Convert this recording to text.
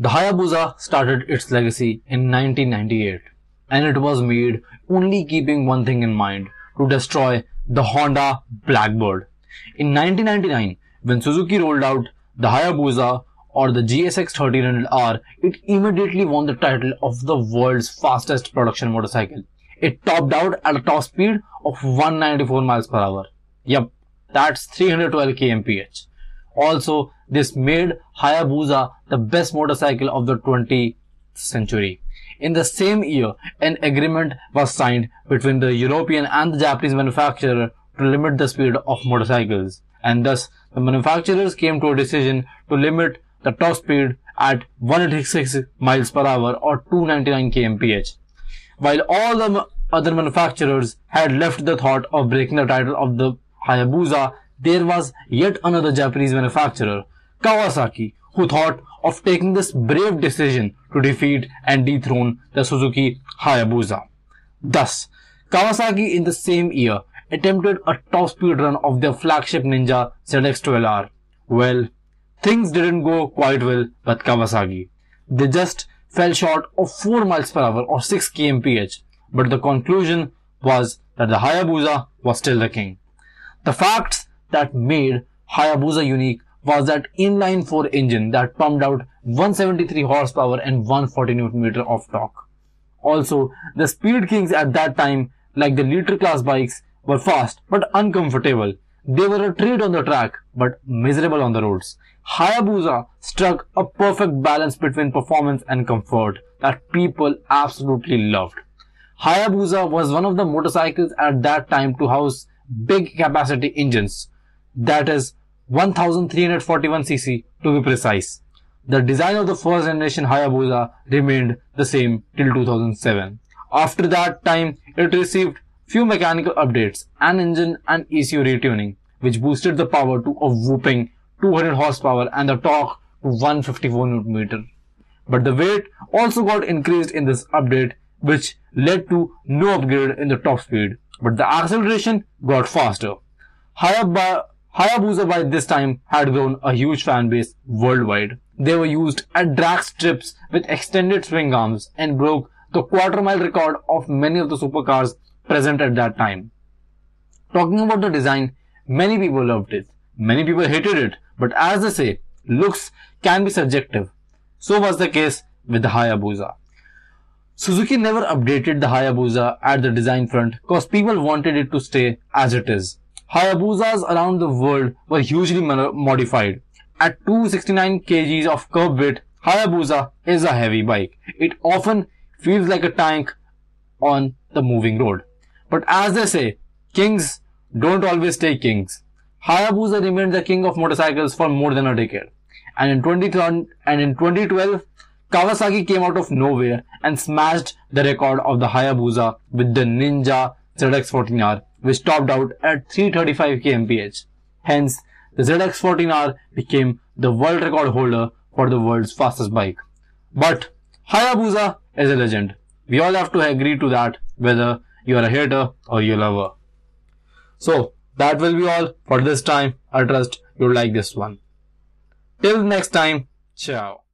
The Hayabusa started its legacy in 1998 and it was made only keeping one thing in mind to destroy the Honda Blackbird. In 1999, when Suzuki rolled out the Hayabusa or the GSX 1300R, it immediately won the title of the world's fastest production motorcycle. It topped out at a top speed of 194 miles per hour. Yep, that's 312 kmph. Also, this made Hayabusa the best motorcycle of the 20th century. In the same year, an agreement was signed between the European and the Japanese manufacturer to limit the speed of motorcycles. And thus, the manufacturers came to a decision to limit the top speed at 186 miles per hour or 299 kmph. While all the other manufacturers had left the thought of breaking the title of the Hayabusa, there was yet another Japanese manufacturer, Kawasaki, who thought of taking this brave decision to defeat and dethrone the Suzuki Hayabusa. Thus, Kawasaki in the same year attempted a top speed run of their flagship Ninja ZX12R. Well, things didn't go quite well with Kawasaki. They just fell short of 4 miles per hour or 6 kmph, but the conclusion was that the Hayabusa was still the king. The facts that made Hayabusa unique was that inline 4 engine that pumped out 173 horsepower and 140 Nm of torque. Also, the Speed Kings at that time, like the liter class bikes, were fast but uncomfortable. They were a treat on the track but miserable on the roads. Hayabusa struck a perfect balance between performance and comfort that people absolutely loved. Hayabusa was one of the motorcycles at that time to house big capacity engines, that is 1341cc to be precise. The design of the first generation Hayabusa remained the same till 2007. After that time, it received few mechanical updates, an engine and ECU retuning, which boosted the power to a whooping 200 horsepower and the torque to 154 Nm. But the weight also got increased in this update, which led to no upgrade in the top speed, but the acceleration got faster. Hayabusa by this time had grown a huge fan base worldwide. They were used at drag strips with extended swing arms and broke the quarter mile record of many of the supercars present at that time. Talking about the design, many people loved it, many people hated it, but as they say, looks can be subjective. So was the case with the Hayabusa. Suzuki never updated the Hayabusa at the design front because people wanted it to stay as it is. Hayabusas around the world were hugely modified. At 269 kgs of curb weight, Hayabusa is a heavy bike. It often feels like a tank on the moving road. But as they say, kings don't always stay kings. Hayabusa remained the king of motorcycles for more than a decade. And in 2012, and in 2012, Kawasaki came out of nowhere and smashed the record of the Hayabusa with the Ninja ZX14R, which topped out at 335 kmph. Hence, the ZX14R became the world record holder for the world's fastest bike. But Hayabusa is a legend. We all have to agree to that, whether you are a hater or you lover. So that will be all for this time. I trust you'll like this one. Till next time, ciao.